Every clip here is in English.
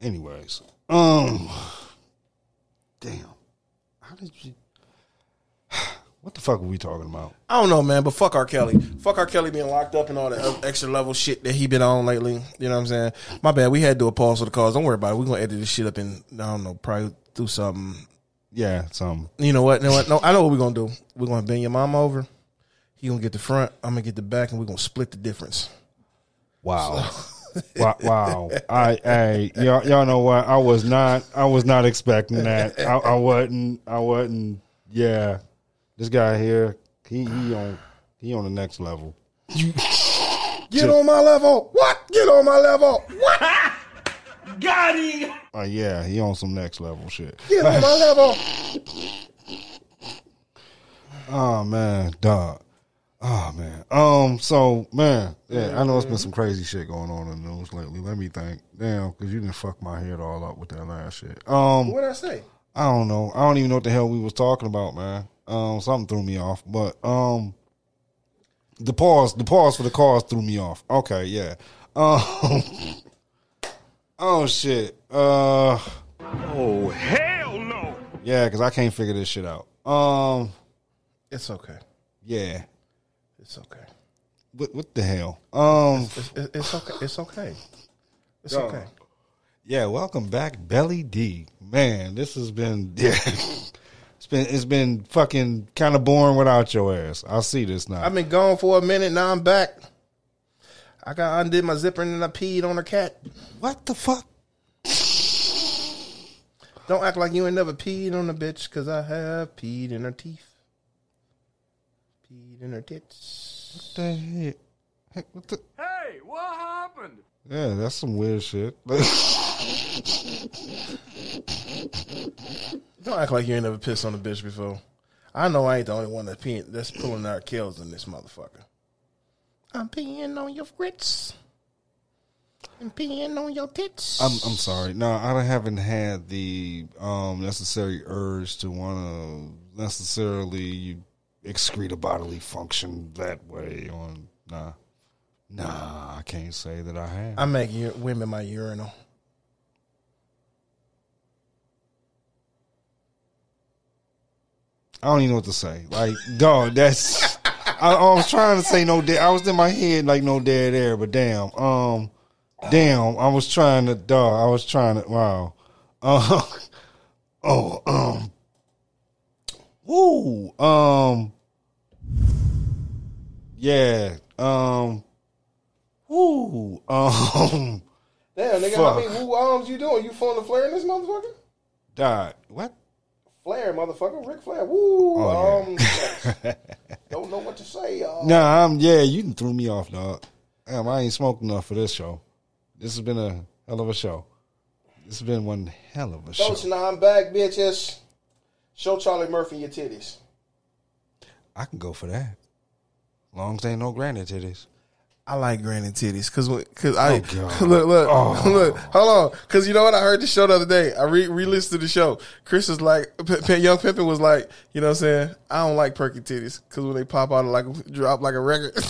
Anyways, um, damn, how did you? What the fuck are we talking about? I don't know, man, but fuck R. Kelly. Fuck R. Kelly being locked up and all the extra level shit that he been on lately. You know what I'm saying? My bad. We had to do a pause for the cause. Don't worry about it. We're gonna edit this shit up and I don't know, probably do something. Yeah, some. You know what? You know what? No, I know what we're gonna do. We're gonna bend your mom over. He gonna get the front. I'm gonna get the back, and we're gonna split the difference. Wow. wow, wow. I, I, y'all, y'all know what? I was not, I was not expecting that. I, I wasn't, I wasn't. Yeah, this guy here, he, he on, he on the next level. Get on my level. What? Get on my level. What? Got him. Uh, yeah, he on some next level shit. Get on my level. Oh man, dog. Oh man. Um. So man, yeah, I know it's been some crazy shit going on in the news lately. Let me think. Damn, because you didn't fuck my head all up with that last shit. Um. What did I say? I don't know. I don't even know what the hell we was talking about, man. Um. Something threw me off, but um. The pause. The pause for the cars threw me off. Okay. Yeah. Um. oh shit. Uh. Oh hell no. Yeah, because I can't figure this shit out. Um. It's okay. Yeah. It's okay. What what the hell? Um It's, it's, it's okay. It's okay. It's Dog. okay. yeah, welcome back, Belly D. Man, this has been yeah. It's been it's been fucking kind of boring without your ass. I see this now. I've been gone for a minute. Now I'm back. I got undid my zipper and I peed on a cat. what the fuck? Don't act like you ain't never peed on a bitch, cause I have peed in her teeth. Peed in her tits. What the heck? Heck, what the? Hey, what happened? Yeah, that's some weird shit. Don't act like you ain't never pissed on a bitch before. I know I ain't the only one that's peeing, that's pulling R. Kellys in this motherfucker. I'm peeing on your grits. I'm peeing on your tits. I'm I'm sorry. No, I haven't had the um necessary urge to want to necessarily excrete a bodily function that way. On nah, nah, I can't say that I have. I make u- women my urinal. I don't even know what to say. Like, dog, that's. I, I was trying to say no dead. I was in my head like no dead air, but damn, um, damn, I was trying to, dog. I was trying to. Wow. Uh, oh, um, woo, um, yeah, um, woo, um, Damn, nigga, Fuck. how many woo arms you doing? You pulling the flare in this motherfucker? died. What? Flair, motherfucker. Ric Flair. Woo. Oh, um, don't know what to say, y'all. Nah, I'm yeah. You threw me off, dog. Damn, I ain't smoked enough for this show. This has been a hell of a show. This has been one hell of a show. Coach, now I'm back, bitches. Show Charlie Murphy your titties. I can go for that. Long as ain't no granny titties. I like granny titties because because I Oh, look look Oh. look hold on because you know what I heard the show the other day I re re listened to the show Chris was like P- P- Young Pimpin was like you know what I'm saying I don't like perky titties because when they pop out of like drop like a record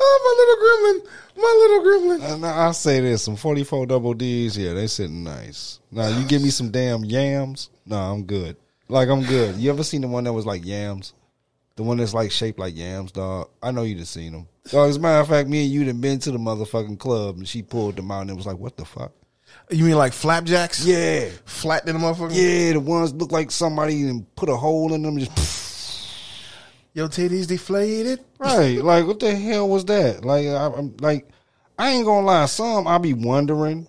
oh my little gremlin my little gremlin And I say this: some forty-four double D's. Yeah, they sitting nice. Now you give me some damn yams. No, I'm good. Like I'm good. You ever seen the one that was like yams? The one that's like shaped like yams, dog. I know you'd have seen them. Dog, as a matter of fact, me and you done been to the motherfucking club, and she pulled them out, and it was like, what the fuck? you mean like flapjacks Yeah, flat in the motherfucker yeah. The ones look like somebody and put a hole in them. Just your titties deflated right. Like what the hell was that? Like I, I'm like, I ain't gonna lie. Some I be wondering,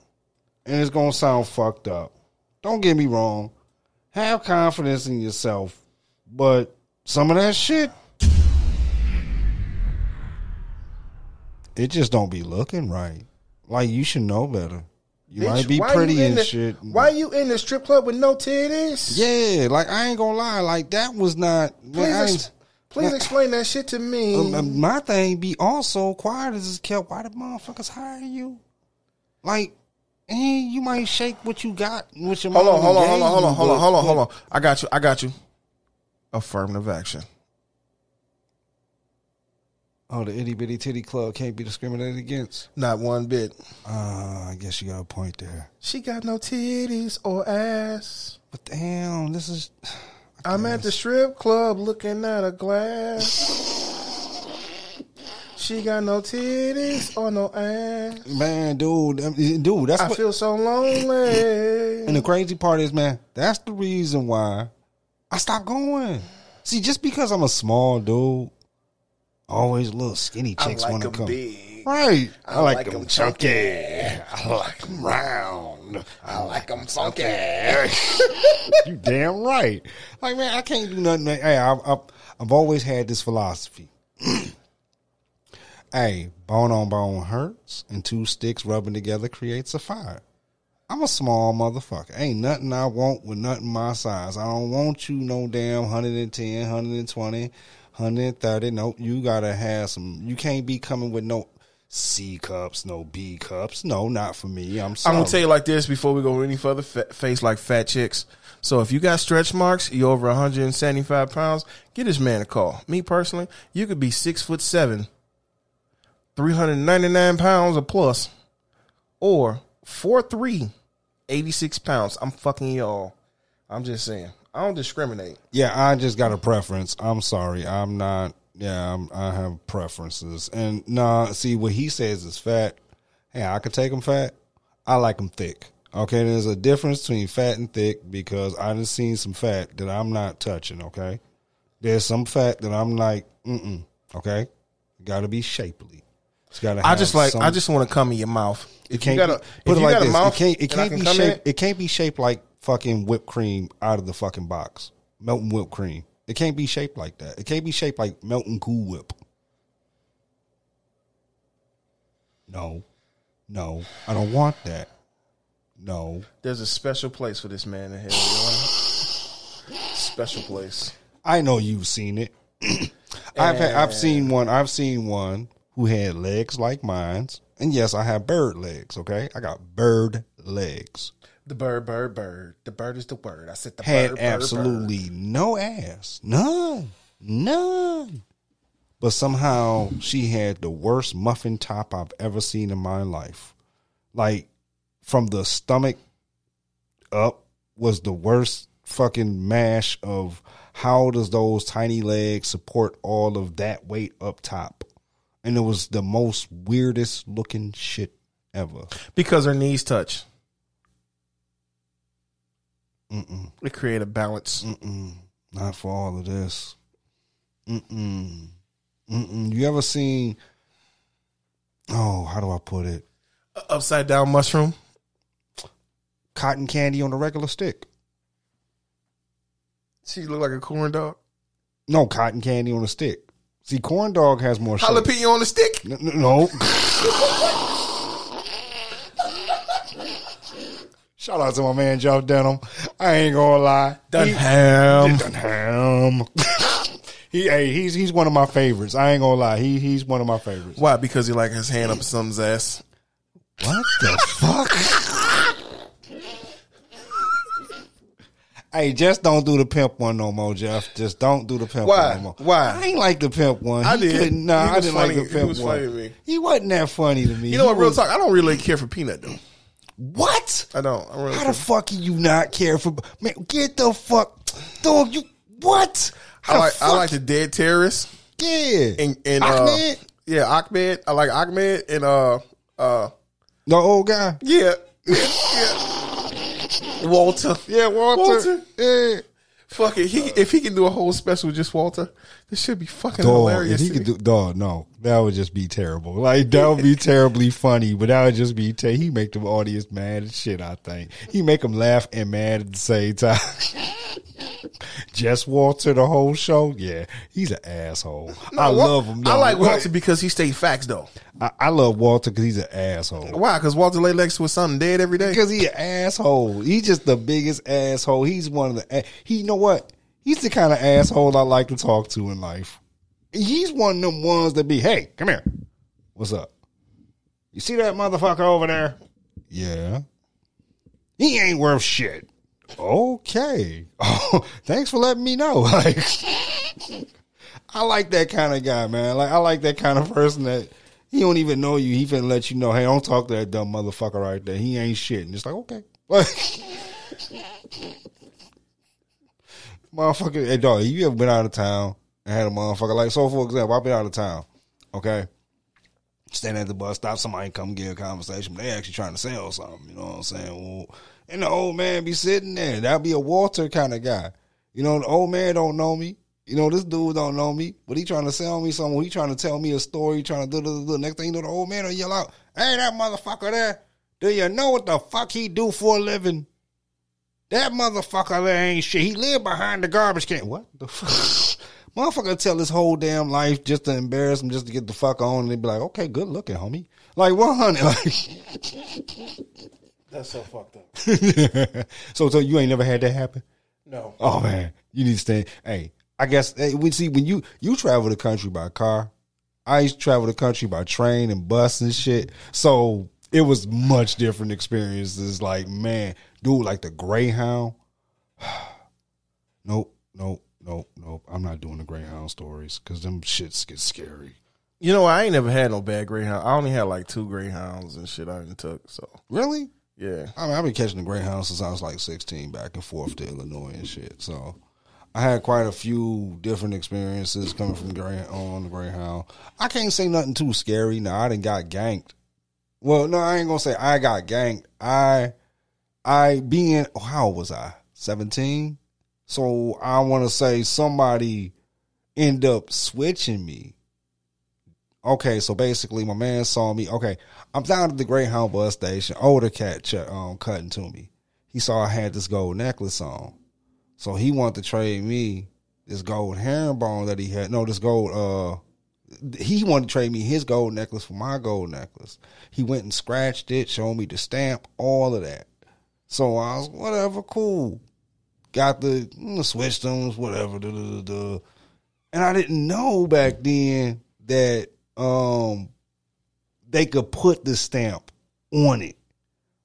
and it's gonna sound fucked up. Don't get me wrong. Have confidence in yourself, but some of that shit, it just don't be looking right. Like you should know better. You Bitch, might be pretty in and the- shit. why you in the strip club with no titties Yeah, like I ain't gonna lie. Like that was not. Please, I ex- please explain that shit to me. Um, um, my thing be also quiet as is kept. Why the motherfuckers hire you? Like, eh, you might shake what you got, what your hold on, hold on, hold on, hold on, hold on, hold on, hold on. I got you. I got you. Affirmative action. Oh, the itty bitty titty club can't be discriminated against. Not one bit. Uh, I guess you got a point there. She got no titties or ass. But damn, this is. I'm at the strip club looking at a glass. She got no titties or no ass. Man, dude, um, dude, that's I what. feel so lonely. and the crazy part is, man, that's the reason why I stopped going. See, just because I'm a small dude, always little skinny chicks like want to come. big. Right. I, like, like them 'em chunky. I like them round. I like them funky. you damn right. Like, man, I can't do nothing. Man. Hey, I've, I've, I've always had this philosophy. hey, bone on bone hurts, and two sticks rubbing together creates a fire. I'm a small motherfucker. Ain't nothing I want with nothing my size. I don't want you no damn 110, 120, 130. Nope, you gotta have some. You can't be coming with no C cups, no B cups. No, not for me. I'm I'm gonna tell you like this before we go any further. Fa- face like fat chicks. So if you got stretch marks, you're over 175 pounds, get this man a call. Me personally, you could be six foot seven, 399 pounds or plus, or four three, 86 pounds. I'm fucking y'all. I'm just saying. I don't discriminate. Yeah, I just got a preference. I'm sorry. I'm not. Yeah, I'm, I have preferences. And nah, see what he says is fat. Hey, I could take him fat. I like him thick. Okay, there's a difference between fat and thick because I done seen some fat that I'm not touching. Okay, there's some fat that I'm like, mm mm. Okay, got to be shapely. It's got to. I just like. I just want to come in your mouth. It can't you got a, be, put it like this. mouth it can't. It can't can be shaped. It can't be shaped like fucking whipped cream out of the fucking box. Melting whipped cream. It can't be shaped like that. It can't be shaped like melting Cool Whip. No, no, I don't want that. No, There's a special place for this man in hell. You know? Special place. I know you've seen it. I've had, I've seen one. I've seen one who had legs like mine's, and yes, I have bird legs. Okay, I got bird legs. The bird, bird, bird. The bird is the word. I said the had bird, bird, absolutely no ass, none, none. But somehow she had the worst muffin top I've ever seen in my life. Like from the stomach up was the worst fucking mash of how does those tiny legs support all of that weight up top? And it was the most weirdest looking shit ever. Because her knees touch. Mm-mm. It create a balance. Mm-mm. Not for all of this. Mm-mm. Mm-mm. You ever seen? Oh, how do I put it? Upside down mushroom. Cotton candy on a regular stick. She look like a corn dog. No, cotton candy on a stick. See, corn dog has more. shape. Jalapeno on the stick. N- n- No. Shout out to my man Joe Denham. I ain't gonna lie. He- Dunham. Dunham. he, hey, he's he's one of my favorites. I ain't gonna lie. He he's one of my favorites. Why? Because he like his hand up someone's ass. What the fuck? Hey, just don't do the pimp one no more, Jeff. Just don't do the pimp Why? one no more. Why? I ain't like the pimp one. I He did. couldn't- Nah, I didn't funny. like the He pimp was one. funny to me. He wasn't that funny to me. You know what? Real was- talk. I don't really care for peanut though. What? I don't. I really How the fuck can you not care for? Man, get the fuck, dog. You what? How I like. I like the dead terrorist Yeah. and and Achmed? uh, yeah, Achmed. I like Achmed and uh uh the old guy. yeah yeah Walter. Yeah, Walter. Walter. Yeah. Fuck it. He if he can do a whole special with just Walter, this should be fucking Dog, hilarious. if he could do, dog, no, that would just be terrible. Like that would be terribly funny, but that would just be. Ter- he make the audience mad as shit. I think he make them laugh and mad at the same time. Just Walter the whole show, yeah, he's an asshole. I Wa- love him. I like Walter because he stayed facts though. I, I love Walter because he's an asshole. Why? Because Walter lay next to his son dead every day. Because he an asshole. He's just the biggest asshole. He's one of the. He, you know what? He's the kind of asshole I like to talk to in life. He's one of them ones that be, hey, come here. What's up? You see that motherfucker over there? Yeah. He ain't worth shit. Okay. Oh, thanks for letting me know. Like, I like that kind of guy, man. Like I like that kind of person that he don't even know you. He finna let you know, hey, don't talk to that dumb motherfucker right there. He ain't shit. And it's like, okay. Like, motherfucker, hey dog, you ever been out of town and had a motherfucker like so for example, I've been out of town, okay? Standing at the bus stop, somebody come get a conversation, but they actually trying to sell something, you know what I'm saying? Well, and the old man be sitting there. That'd be a Walter kind of guy. You know, the old man don't know me. You know, this dude don't know me, but he trying to sell me something. He trying to tell me a story, trying to do, do, do. Next thing you know, the old man will yell out, hey, that motherfucker there, do you know what the fuck he do for a living? That motherfucker there ain't shit. He live behind the garbage can. What the fuck? Motherfucker tell his whole damn life just to embarrass him, just to get the fuck on, and they be like, okay, good looking, homie. Like, what, honey? Like, That's so fucked up. so, so you ain't never had that happen? No. Oh man, you need to stay. Hey, I guess hey, we see when you you travel the country by car. I used to travel the country by train and bus and shit. So it was much different experiences. Like man, dude, like the Greyhound. nope, nope, nope, nope. I'm not doing the Greyhound stories because them shits get scary. You know, I ain't never had no bad greyhound. I only had like two greyhounds and shit I done took. So Really? yeah, I mean, I've been catching the Greyhound since I was like 16, back and forth to Illinois and shit. So I had quite a few different experiences coming from Grey on the Greyhound. I can't say nothing too scary. Now I didn't got ganked. Well, no, I ain't gonna say I got ganked. I, I being how old was I? 17. So I want to say somebody end up switching me. Okay, so basically, my man saw me. Okay, I'm down at the Greyhound bus station. Older cat ch- um, cutting to me. He saw I had this gold necklace on, so he wanted to trade me this gold herringbone that he had. No, this gold. Uh, he wanted to trade me his gold necklace for my gold necklace. He went and scratched it, showed me the stamp, all of that. So I was whatever, cool. Got the know, switched them, whatever. Da, da, da. And I didn't know back then that um they could put the stamp on it.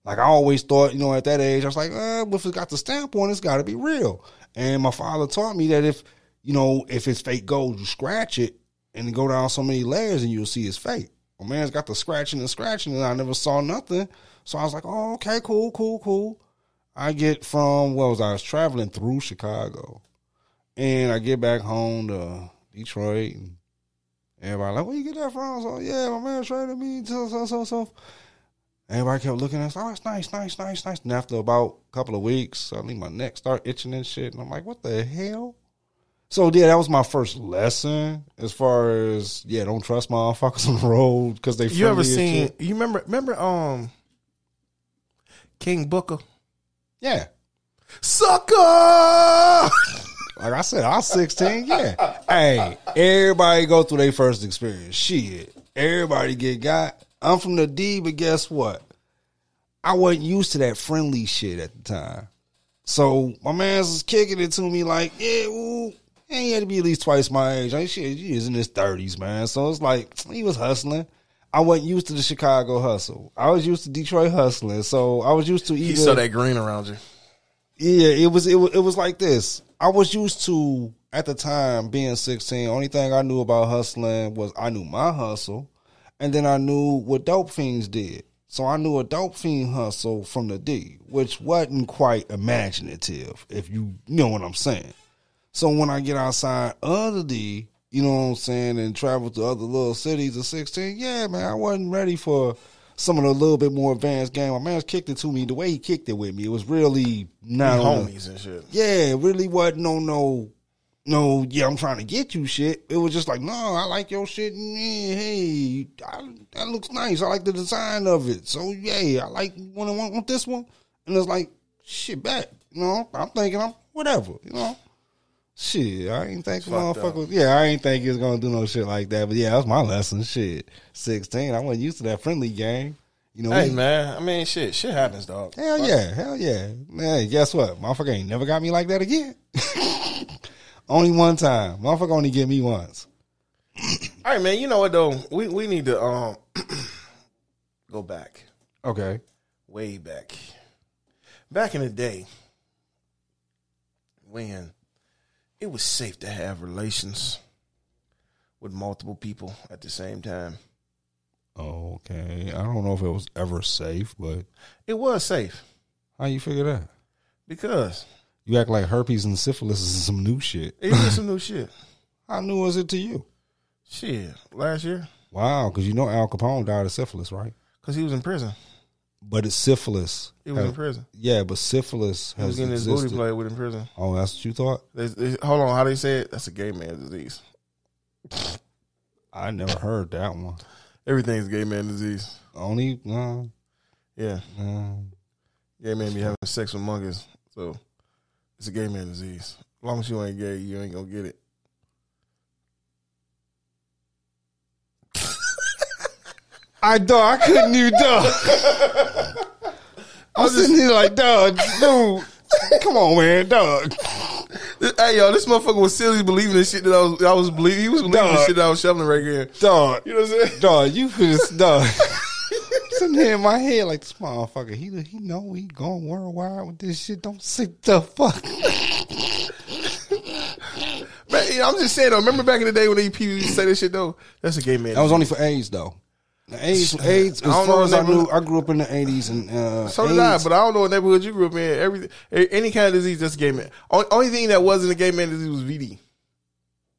Like I always thought, you know, at that age, I was like, uh, if it got the stamp on, it, it's got to be real. And my father taught me that if you know if it's fake gold, you scratch it and go down so many layers, and you'll see it's fake. My man's got the scratching and scratching, and I never saw nothing. So I was like, oh, okay, cool, cool, cool. I get from what was I, I was traveling through Chicago, and I get back home to Detroit, and everybody like, where you get that from? So yeah, my man traded me, so so so so. Everybody kept looking at us. Oh, it's nice, nice, nice, nice. And after about a couple of weeks, suddenly my neck start itching and shit. And I'm like, what the hell? So yeah, that was my first lesson as far as yeah, don't trust motherfuckers on the road because they. you ever seen? shit. You remember? Remember? Um, King Booker. Yeah, Sucker. like I said, I was 16. Yeah, hey, everybody go through their first experience. Shit, everybody get got. I'm from the D, but guess what? I wasn't used to that friendly shit at the time. So my man's was kicking it to me like, yeah, ooh, he had to be at least twice my age. Like shit, he is in his thirties, man. So it's like he was hustling. I wasn't used to the Chicago hustle. I was used to Detroit hustling. So I was used to either He saw that green around you. yeah, it was it was it was like this. I was used to at the time being 16. Only thing I knew about hustling was I knew my hustle, and then I knew what dope fiends did. So I knew a dope fiend hustle from the D, which wasn't quite imaginative, if you know what I'm saying. So when I get outside of the D, you know what I'm saying, and travel to other little cities at 16, yeah, man, I wasn't ready for some of the little bit more advanced game. My man's kicked it to me the way he kicked it with me. It was really not Homies and shit. yeah, it really wasn't no no no. Yeah, I'm trying to get you shit. It was just like, no, I like your shit. yeah, hey, I, that looks nice. I like the design of it. So yeah, I like want want, want this one. And it's like shit back. You know, I'm thinking I'm whatever. You know. Shit, I ain't think up. Yeah, I ain't think he was gonna do no shit like that. But yeah, that was my lesson. Shit, sixteen. I wasn't used to that friendly game. You know, Hey we- man, I mean, shit, shit happens, dog. Hell yeah, hell yeah. Man, guess what? Motherfucker ain't never got me like that again. only one time. Motherfucker only get me once. All right, man. You know what though? We we need to um go back, Okay. way back, back in the day when it was safe to have relations. with multiple people at the same time. Okay, I don't know if it was ever safe, but It was safe how you figure that? because You act like herpes and syphilis is some new shit. it is some new shit. How new was it to you? Shit, last year Wow, because you know Al Capone died of syphilis, right? because he was in prison. But it's syphilis. He was has- in prison. Yeah, but syphilis He was has getting his booty played with in prison. Oh, that's what you thought? They, they, hold on, how they say it? That's a gay man disease. I never heard that one. Everything's gay man disease. Only, uh, Yeah, uh, gay man be having sex with monkeys, so it's a gay man disease. As long as you ain't gay, you ain't gonna get it. I dog, I couldn't even dog. I'm sitting here like, dog, dude, come on, man, dog. Hey yo, this motherfucker was silly believing the shit that I was. I was believing. He was believing the Dog. shit that I was shoveling right here. Dog, You know what I'm saying? dog, you just dog. Sitting here in my head like this motherfucker. He he know he going worldwide with this shit. Don't say the fuck. Man, I'm just saying though. Remember back in the day when they people used to say this shit though? That's a gay man. That was only for AIDS though. The AIDS, AIDS. As I don't far know as I knew, I grew up in the eighties, and uh, So did I, but I don't know what neighborhood you grew up in. Everything, any kind of disease, that's a gay man. Only, only thing that wasn't a gay man disease was VD.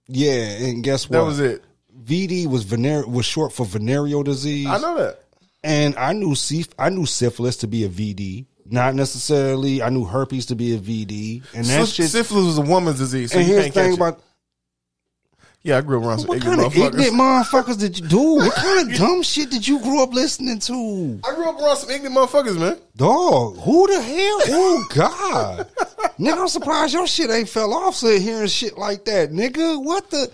yeah, and guess what? That was it. VD was vener- was short for venereal disease. I know that. and I knew syph- I knew syphilis to be a VD. Not necessarily. I knew herpes to be a VD, and that Syph- shit. syphilis was a woman's disease. So and you here's can't the thing catch it. about yeah, I grew up around some what ignorant kind of motherfuckers. ignorant motherfuckers did you do? What kind of dumb shit did you grow up listening to? I grew up around some ignorant motherfuckers, man. Dog, who the hell? Oh God, nigga, I'm surprised your shit ain't fell off. So hearing shit like that, nigga. What the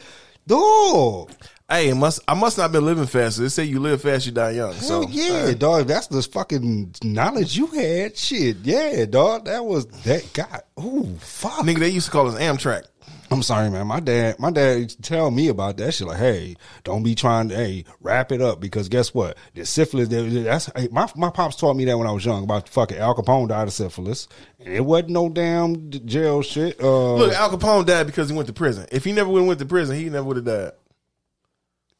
dog? Hey, it must I must not been living fast. They say you live fast, you die young. Hell so yeah, dog. That's the fucking knowledge you had. Shit, yeah, dog. That was that. guy. oh fuck. nigga, they used to call us Amtrak. I'm sorry, man. My dad, my dad used to tell me about that shit. Like, hey, don't be trying to, hey, wrap it up because guess what? The syphilis. That's hey, my my pops taught me that when I was young about fucking Al Capone died of syphilis, and it wasn't no damn jail shit. Uh, Look, Al Capone died because he went to prison. If he never would have went to prison, he never would have died.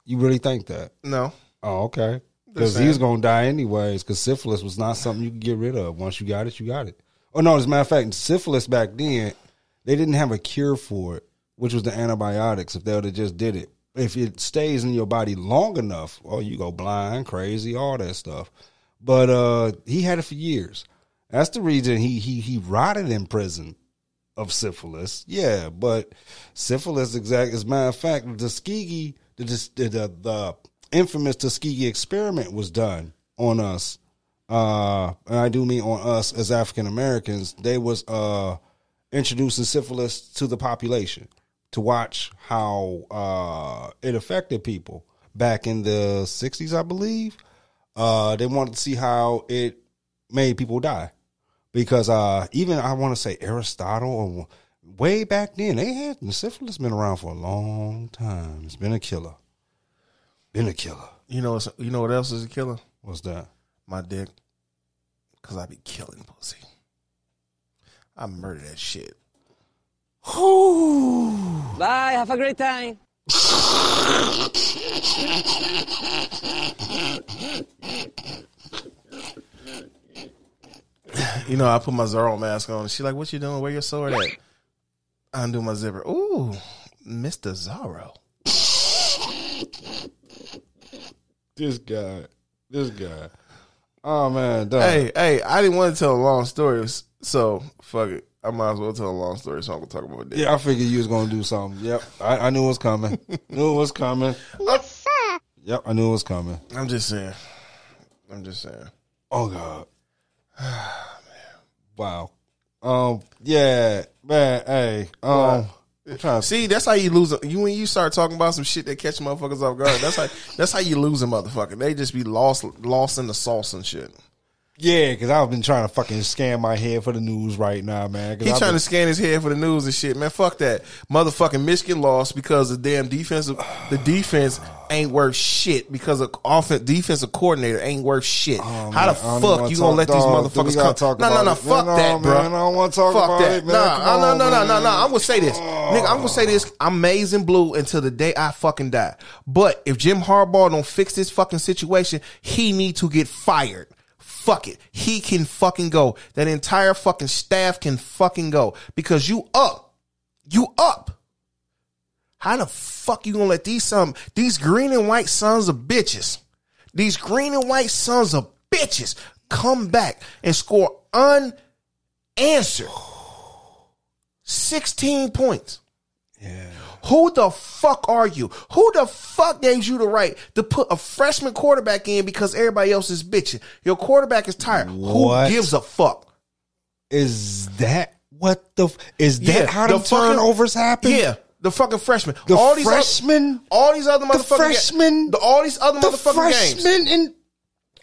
you really think that? No. Oh, okay. Because he was gonna die anyways. Because syphilis was not something you could get rid of. Once you got it, you got it. Oh no, as a matter of fact, syphilis back then they didn't have a cure for it, which was the antibiotics. If they would have just did it, if it stays in your body long enough, oh, you go blind, crazy, all that stuff. But uh he had it for years. That's the reason he he he rotted in prison of syphilis. Yeah, but syphilis, exact as a matter of fact, the Tuskegee, the the the, the infamous Tuskegee experiment was done on us. Uh, and I do mean on us as African Americans. They was uh introducing syphilis to the population to watch how uh it affected people back in the '60s, I believe. Uh, they wanted to see how it made people die because uh, even I want to say Aristotle or way back then they had syphilis been around for a long time. It's been a killer, been a killer. You know you know what else is a killer? What's that? My dick. Cause I be killing pussy. I murder that shit. Bye, have a great time. You know, I put my Zorro mask on. She like, what you doing? Where your sword at? I undo my zipper. Ooh, Mr. Zorro. This guy, this guy. Oh man, dog. Hey, hey, I didn't want to tell a long story, so fuck it. I might as well tell a long story, so I'm gonna talk about that. Yeah, I figured you was gonna do something. Yep, I, I knew it was coming. knew it was coming. Yes, sir. Yep, I knew it was coming. I'm just saying. I'm just saying. Oh God. wow. Um. Yeah, man. Hey. Um. I'm to See, that's how you lose. You when you start talking about some shit that catch motherfuckers off guard. That's how. that's how you lose a motherfucker. They just be lost, lost in the sauce and shit. Yeah, because I've been trying to fucking scan my head for the news right now, man. He I've trying been- to scan his head for the news and shit, man. Fuck that. Motherfucking Michigan lost because the damn defensive, the defense ain't worth shit because of offense defensive coordinator ain't worth shit. Oh, How the fuck you gonna let these dog, then we motherfuckers come? talk No, no, no, fuck No, that, man, bro. I don't wanna talk fuck about that. it, man. Nah, no, no, no, no, no. I'm gonna say this, nigga. I'm gonna say this. Oh. I'm maize and blue until the day I fucking die. But if Jim Harbaugh don't fix this fucking situation, he need to get fired. Fuck it. He can fucking go. That entire fucking staff can fucking go because you up. You up. How the fuck you gonna let these some these green and white sons of bitches, these green and white sons of bitches come back and score unanswered 16 points? Yeah. Who the fuck are you? Who the fuck gave you the right to put a freshman quarterback in because everybody else is bitching? Your quarterback is tired. What? Who gives a fuck? Is that what the? f- Is that Yeah, how the the fucking- turnovers happen? Yeah, the fucking freshman. The all these freshmen. freshman? all these other The freshmen. ga- the, all these other The motherfucking games. freshman in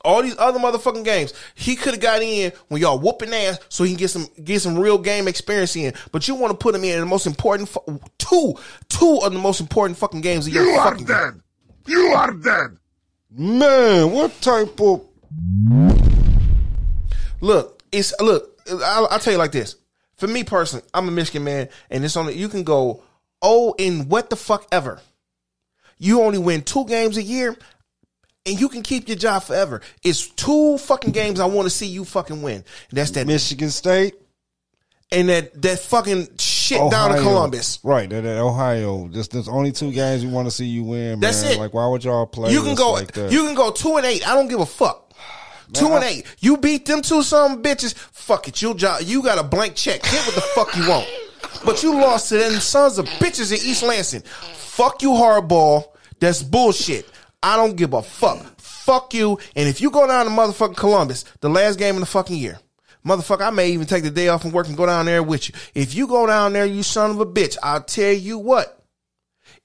all these other motherfucking games. He could have got in when y'all whooping ass so he can get some get some real game experience in. But you want to put him in the most important fu- two two of the most important fucking games of your You are fucking dead. You are dead. man. What type of? Look, it's look. I'll, I'll tell you like this. For me personally, I'm a Michigan man, and it's only you can go oh in what the fuck ever. You only win two games a year, and you can keep your job forever. It's two fucking games I want to see you fucking win. And that's that Michigan State, and that that fucking shit down in Columbus. right? That, that Ohio. Just there's only two games we want to see you win. That's man. it. Like, why would y'all play? You can go. Like you can go two and eight. I don't give a fuck. two and I- eight. You beat them two some bitches. Fuck it. You jo- you got a blank check. Get what the fuck you want. But you lost to them sons of bitches in East Lansing. Fuck you, Harbaugh. That's bullshit. I don't give a fuck. Fuck you. And if you go down to motherfucking Columbus, the last game of the fucking year, motherfucker, I may even take the day off from work and go down there with you. If you go down there, you son of a bitch, I'll tell you what.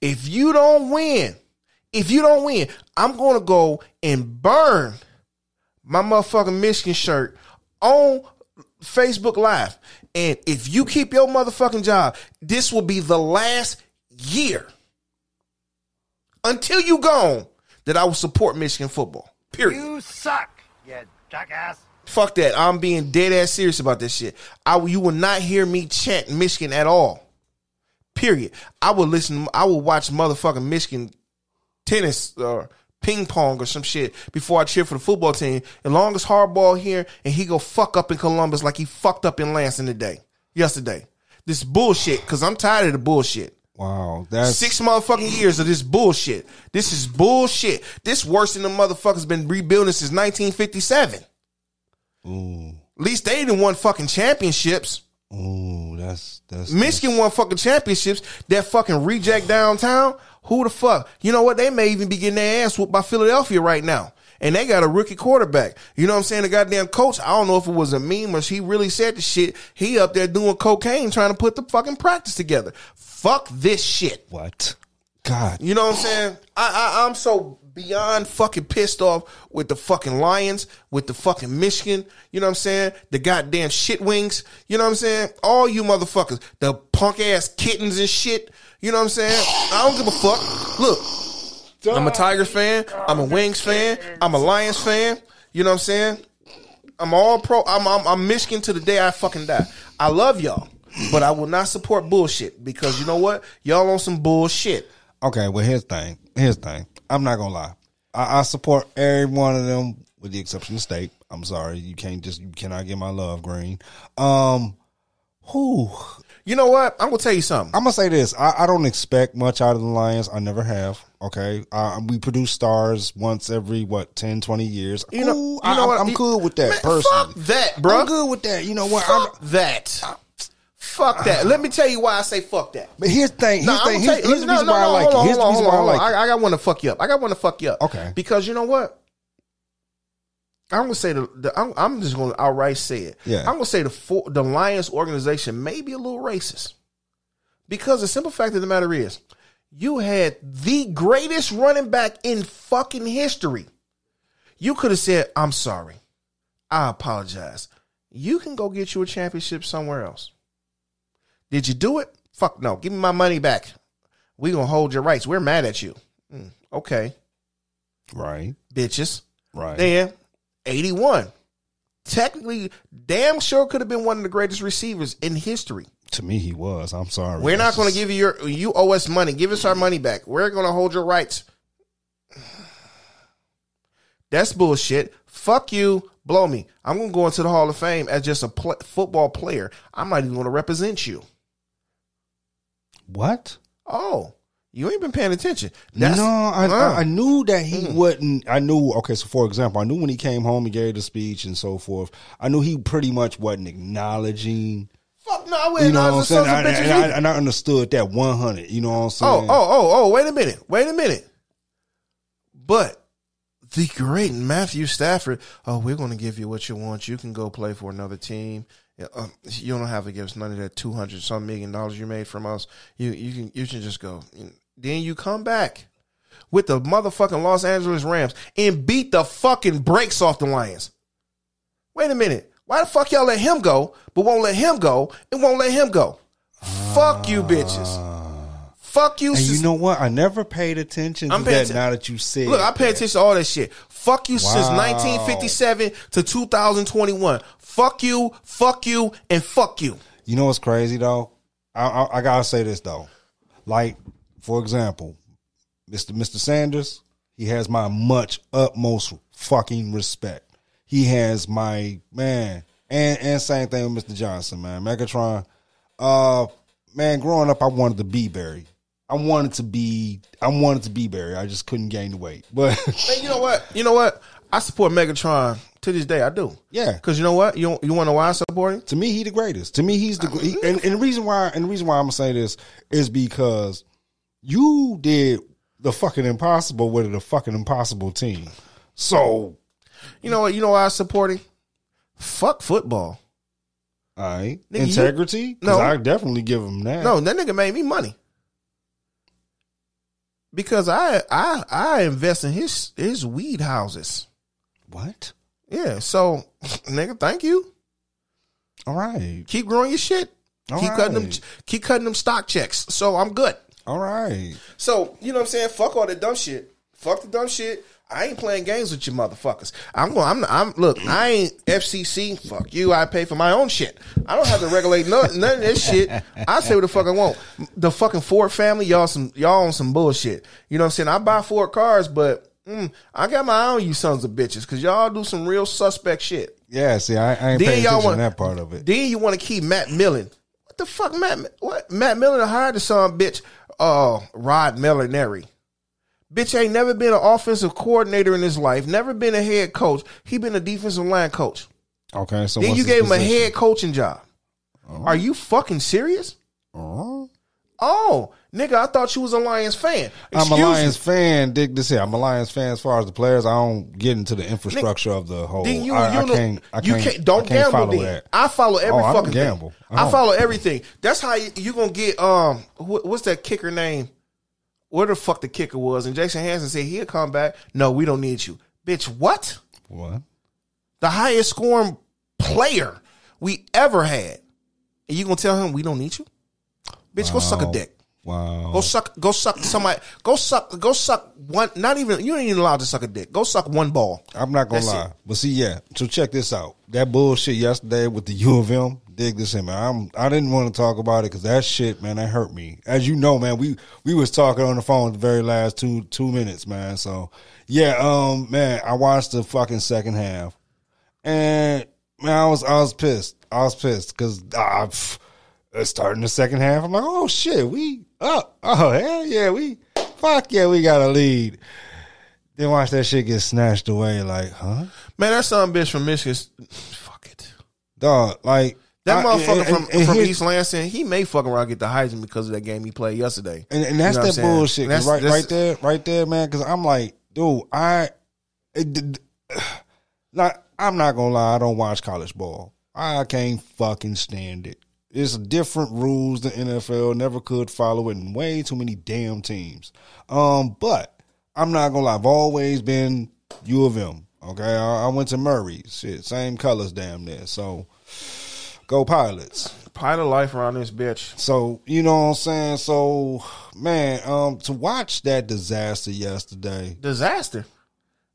If you don't win, if you don't win, I'm gonna go and burn my motherfucking Michigan shirt on Facebook Live. And if you keep your motherfucking job, this will be the last year until you gone that I will support Michigan football. Period. You suck, you jackass. Fuck that. I'm being dead ass serious about this shit. I will- you will not hear me chant Michigan at all. Period. I will listen. I will watch motherfucking Michigan tennis or ping pong or some shit before I cheer for the football team. As long as Harbaugh here and he go fuck up in Columbus like he fucked up in Lansing today, yesterday. This bullshit because I'm tired of the bullshit. Wow, that's Six motherfucking years of this bullshit. This is bullshit. This worse than the motherfuckers been rebuilding since 1957. Ooh, At least they didn't won fucking championships. ooh, that's that's Michigan won fucking championships. That fucking reject downtown. Who the fuck? You know what? They may even be getting their ass whooped by Philadelphia right now. And they got a rookie quarterback. You know what I'm saying? The goddamn coach, I don't know if it was a meme or he really said the shit. He up there doing cocaine trying to put the fucking practice together. Fuck this shit. what? God, You know what I'm saying? I, I I'm so beyond fucking pissed off with the fucking Lions, with the fucking Michigan. You know what I'm saying? The goddamn shit wings. You know what I'm saying? All you motherfuckers, the punk ass kittens and shit. You know what I'm saying? I don't give a fuck. Look, I'm a Tigers fan. I'm a Wings fan. I'm a Lions fan. You know what I'm saying? I'm all pro. I'm, I'm I'm Michigan to the day I fucking die. I love y'all, but I will not support bullshit because you know what? Y'all on some bullshit. Okay, well here's the thing. Here's the thing. I'm not gonna lie. I, I support every one of them with the exception of state. I'm sorry, you can't just you cannot get my love green. Um, who? You know what? I'm gonna tell you something. I'm gonna say this. I, I don't expect much out of the Lions. I never have. Okay, uh, we produce stars once every what 10, 20 years. You know- Cool. you I, know what? am good with that Man, personally. that, bro. I'm good with that. You know what? I'm, Fuck that. Fuck that. Let me tell you why I say fuck that. but here's the thing. Here's the I'm thing. Here's, here's the no, reason no, why I no, like hold it. on, Here's the on, reason why I like it. I, I got one to fuck you up. I got one to fuck you up. Okay. Because you know what? I'm gonna say the, the I'm, I'm just gonna outright say it. Yeah. I'm gonna say the for, the Lions organization may be a little racist. Because the simple fact of the matter is, you had the greatest running back in fucking history. You could have said, "I'm sorry, I apologize." You can go get you a championship somewhere else. Did you do it? Fuck no. Give me my money back. We gonna hold your rights. We're mad at you. Mm, Okay, Right. bitches. Right. Then 81. Technically, damn sure could have been one of the greatest receivers in history. To me, he was. I'm sorry. We're not going to give you your you owe us money. Give us our money back. We're going to hold your rights. That's bullshit. Fuck you. Blow me. I'm going to go into the Hall of Fame as just a pl- football player. I'm not even going to represent you. What? Oh, you ain't been paying attention. no, I, uh, I, I knew that he wouldn't. I knew. Okay, so for example, I knew when he came home and gave the speech and so forth. I knew he pretty much wasn't acknowledging. fuck no. I wouldn't You know what I'm saying? I, and, I, and I understood that 100. You know what I'm saying? Oh, saying? oh, oh, oh, wait a minute. Wait a minute. But the great Matthew Stafford, oh, we're going to give you what you want. You can go play for another team. Um, you don't have to give us none of that 200 some million dollars you made from us. You you can you can just go. Then you come back with the motherfucking Los Angeles Rams and beat the fucking brakes off the Lions. Wait a minute. Why the fuck y'all let him go, but won't let him go and won't let him go? Fuck you bitches. Fuck you. And sis- you know what? I never paid attention to I'm paying that. atten- Now that you said, Look, I pay attention to all that shit. Fuck you since 1957 to 2021. Fuck you, fuck you, and fuck you. You know what's crazy though? I, I, I gotta say this though. Like, for example, Mister Mister Sanders, he has my much utmost fucking respect. He has my man, and and same thing with Mister Johnson, man. Megatron, uh, man. Growing up, I wanted to be Barry. I wanted to be. I wanted to be Barry. I just couldn't gain the weight, but Man, you know what? You know what? I support Megatron to this day. I do. Yeah. Because you know what? You you want to know why I support him? to me, he the greatest. To me, he's the he, and, and the reason why and the reason why I'm gonna say this is because you did the fucking impossible with the fucking impossible team. So, You know what? You know why I support him? Fuck football. all right, Nigga, you- No. I definitely give him that. No, that nigga made me money. Because I I I invest in his his weed houses. what? Yeah, so nigga, thank you. All right, Keep growing your shit. All keep cutting them. Keep cutting them stock checks. So I'm good. all right. So you know what I'm saying? Fuck all that dumb shit. Fuck the dumb shit. I ain't playing games with you motherfuckers. I'm going. I'm. I'm. Look, I ain't FCC. Fuck you. I pay for my own shit. I don't have to regulate none, none of this shit. I say what the fuck I want. The fucking Ford family, y'all some y'all on some bullshit. You know what I'm saying? I buy Ford cars, but mm, I got my eye on you sons of bitches because y'all do some real suspect shit. Yeah, see, I, I ain't Then paying attention want to that part of it. Then you want to keep Matt Millen. What the fuck, Matt? What Matt Millen hired the son bitch? Uh, Rod Marinelli. Bitch ain't never been an offensive coordinator in his life. Never been a head coach. He been a defensive line coach. Okay, so Then you gave him a head coaching job. Are you fucking serious? Uh-huh. Oh, nigga, I thought you was a Lions fan. I'm a Lions me. fan. Dig this here. I'm a Lions fan as far as the players. I don't get into the infrastructure of the whole. Then you, I, you, I know, can't. I you can't. Don't can't gamble. follow Then. I follow every Oh, I don't fucking gamble. thing. I I follow everything. That's how you, you gonna get. Um, wh- what's that kicker name? Where the fuck the kicker was? And Jason Hanson said he'll come back. No, we don't need you, bitch. What? What? The highest scoring player we ever had, and you gonna tell him we don't need you? Bitch, go suck a dick. Wow. Go suck. Go suck somebody. Go suck. Go suck one. Not even. You ain't even allowed to suck a dick. Go suck one ball. I'm not gonna That's lie, it. but see, yeah. So check this out. That bullshit yesterday with the U of M. Dig this in, man. I'm. I didn't want to talk about it because that shit, man, that hurt me. As you know, man, we we was talking on the phone the very last two two minutes, man. So yeah, um, man, I watched the fucking second half, and man, I was I was pissed. I was pissed because uh, pff, starting the second half. I'm like, oh shit, we up. Oh hell yeah, we fuck yeah, we got a lead. Then watch that shit get snatched away. Like, huh? Man, that son bitch from Michigan. Fuck it. Dog, like That I- motherfucker and- from, and- and from East Lansing, he may fucking around get the Heisman because of that game he played yesterday. and, and that's You know that bullshit. That's- right, that's- right there, right there, man. Because I'm like, dude, I, it, not, I'm not gonna lie. I don't watch college ball. I can't fucking stand it. It's different rules than NFL. Never could follow it, and way too many damn teams. Um, but I'm not gonna lie. I've always been U of M. Okay, I, I went to Murray. Shit, same colors, damn near. So. Go pilots. Pilot life around this bitch. So you know what I'm saying. So man, um, to watch that disaster yesterday. Disaster.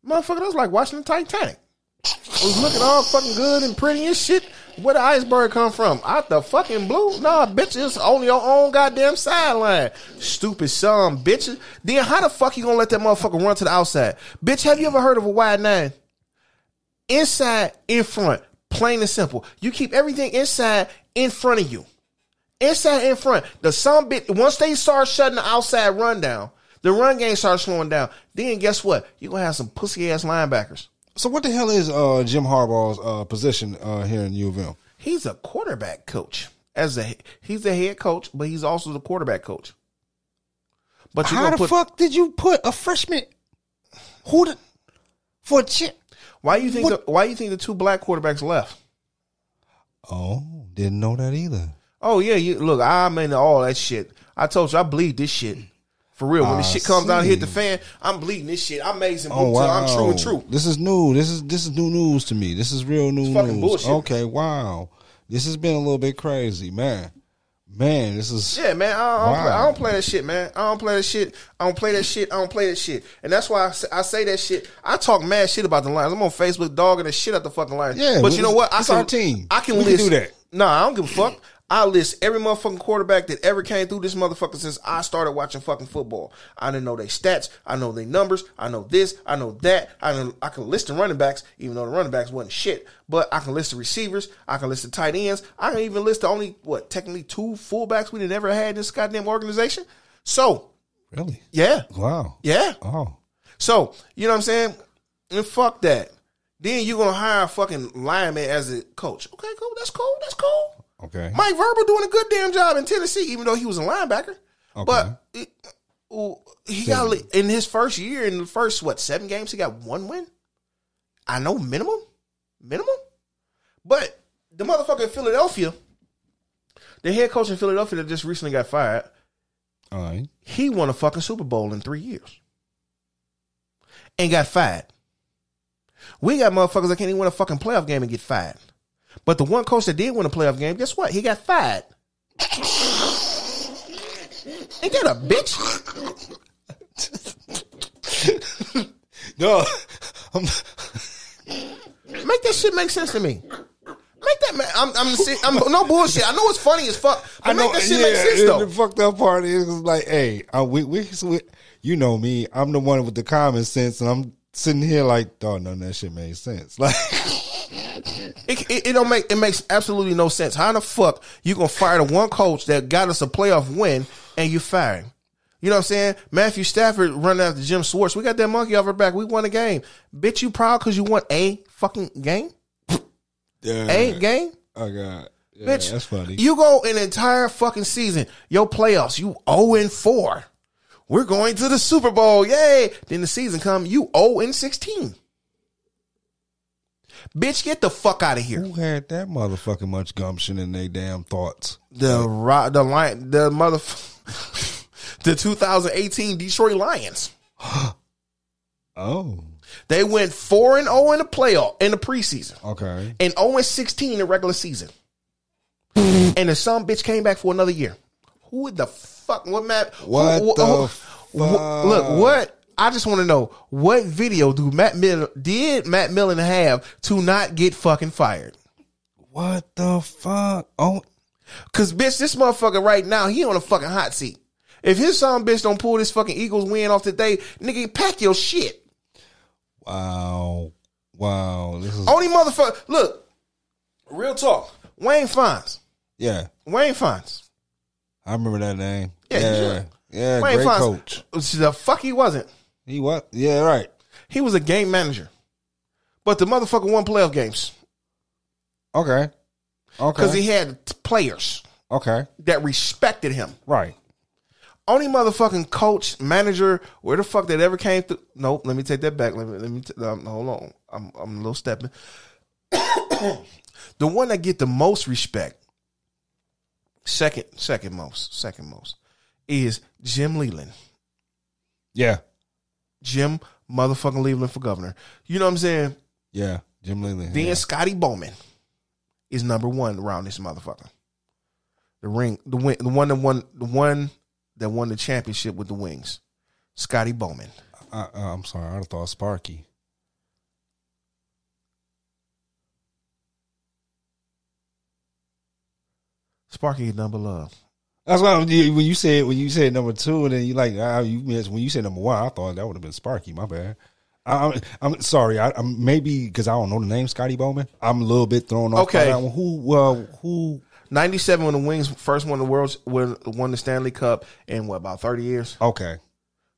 Motherfucker, that was like watching the Titanic. It was looking all fucking good and pretty and shit. Where the iceberg come from? Out the fucking blue? Nah, bitch, it's on your own goddamn sideline. Stupid son, bitches. Then how the fuck you gonna let that motherfucker run to the outside? Bitch, have you ever heard of a wide nine? Inside, in front. Plain and simple. You keep everything inside, in front of you. Inside, in front. The some bit once they start shutting the outside run down, the run game starts slowing down. Then guess what? You're gonna have some pussy ass linebackers. So what the hell is uh, Jim Harbaugh's uh, position uh, here in U of M? He's a quarterback coach. As a he's the head coach, but he's also the quarterback coach. But How the put fuck did you put a freshman who the for a chip? why you think what- the, why you think the two black quarterbacks left? Oh, didn't know that either. Oh yeah, you look, I'm into all that shit. I told you I bleed this shit. For real. When the ah, shit comes down, hit the fan, I'm bleeding this shit. I'm amazing. Oh wow, I'm true and true. This is new. This is this is new news to me. This is real new It's fucking news. bullshit. Okay, wow. This has been a little bit crazy, man. Man, this is Yeah, man. I, I, don't Wow. play, I don't play that shit, man. I don't play that shit. I don't play that shit. I don't play that shit. And that's why I say, I say that shit. I talk mad shit about the Lions. I'm on Facebook dogging the shit out the fucking Lions. Yeah, but you know what? I it's our team. I can We can do that. Nah, I don't give a fuck. I list every motherfucking quarterback that ever came through this motherfucker since I started watching fucking football. I didn't know their stats. I know their numbers. I know this. I know that. I know, I can list the running backs, even though the running backs wasn't shit. But I can list the receivers. I can list the tight ends. I can even list the only what technically two fullbacks we never had in this goddamn organization. So really yeah, wow. yeah. Oh, So you know what I'm saying? And fuck that. Then you gonna hire a fucking lineman as a coach. Okay, cool. That's cool. That's cool. Okay. Mike Vrabel doing a good damn job in Tennessee, even though he was a linebacker. Okay. But it, he got in his first year, in the first what seven games, he got one win. I know minimum, minimum. But the motherfucker in Philadelphia, the head coach in Philadelphia that just recently got fired, All right. he won a fucking Super Bowl in three years and got fired. We got motherfuckers that can't even win a fucking playoff game and get fired. But the one coach that did win a playoff game, guess what? He got fired. Ain't that a bitch? No, I'm, Make that shit make sense to me. Make that man. I'm, I'm, I'm no bullshit. I know it's funny as fuck. But make that shit make sense though. The fucked up part is like, hey, uh, we, we, we, you know me. I'm the one with the common sense, and I'm sitting here like, oh, no, that shit made sense. Like, It, it, it don't make it makes absolutely no sense. How the fuck you gonna fire the one coach that got us a playoff win and you fire him? You know what I'm saying? Matthew Stafford running after Jim Schwartz. We got that monkey off our back. We won a game. Bitch, you proud because you won a fucking game? yeah, A game? Oh god, yeah, Bitch, that's funny. You go an entire fucking season, your playoffs, you 0 and 4. We're going to the Super Bowl. Yay. Then the season come, you 0 and 16. Bitch, get the fuck out of here. Who had that motherfucking much gumption in their damn thoughts? The ro- the lion the mother the 2018 Detroit Lions. Oh, They went 4 and 0 in the playoff in the preseason okay. and 0 and 16 in the regular season. and the some bitch came back for another year. Who the fuck what Matt What who- the who- fuck? wh- Look, what I just want to know what video do Matt Millen did Matt Millen have to not get fucking fired? What the fuck? Oh, Cause bitch, this motherfucker right now, he on a fucking hot seat. If his son bitch don't pull this fucking Eagles win off today, nigga, pack your shit. wow, wow. This is Only motherfucker. Look, real talk. Wayne Fontes. yeah. Wayne Fontes. I remember that name. Yeah, Yeah, sure. yeah. Wayne great coach. The fuck he wasn't. He what? Yeah, right. He was a game manager. But the motherfucker won playoff games Okay, okay. because he had t- players okay, that respected him. right. Only motherfucking coach, manager, where the fuck that ever came through. Nope, let me take that back. Let me let me t- um, hold on. I'm I'm a little stepping. the one that get the most respect, second second most, second most, is Jim Leyland. Yeah, Jim motherfucking Leyland for governor. You know what I'm saying? yeah. Jim Leyland. Then yeah. Scotty Bowman is number one around this motherfucker. The ring, the win, the one that won, the one that won the championship with the Wings, Scotty Bowman. I, I'm sorry, I thought Sparky. Sparky is number love. That's why when you said when you said number two, and then you like ah, you missed when you said number one. I thought that would have been Sparky. My bad. I'm, I'm sorry. I, I'm maybe because I don't know the name Scotty Bowman. I'm a little bit thrown off. Okay. Who? Uh, who? Ninety seven when the Wings first won the world, won won the Stanley Cup in what about thirty years? Okay.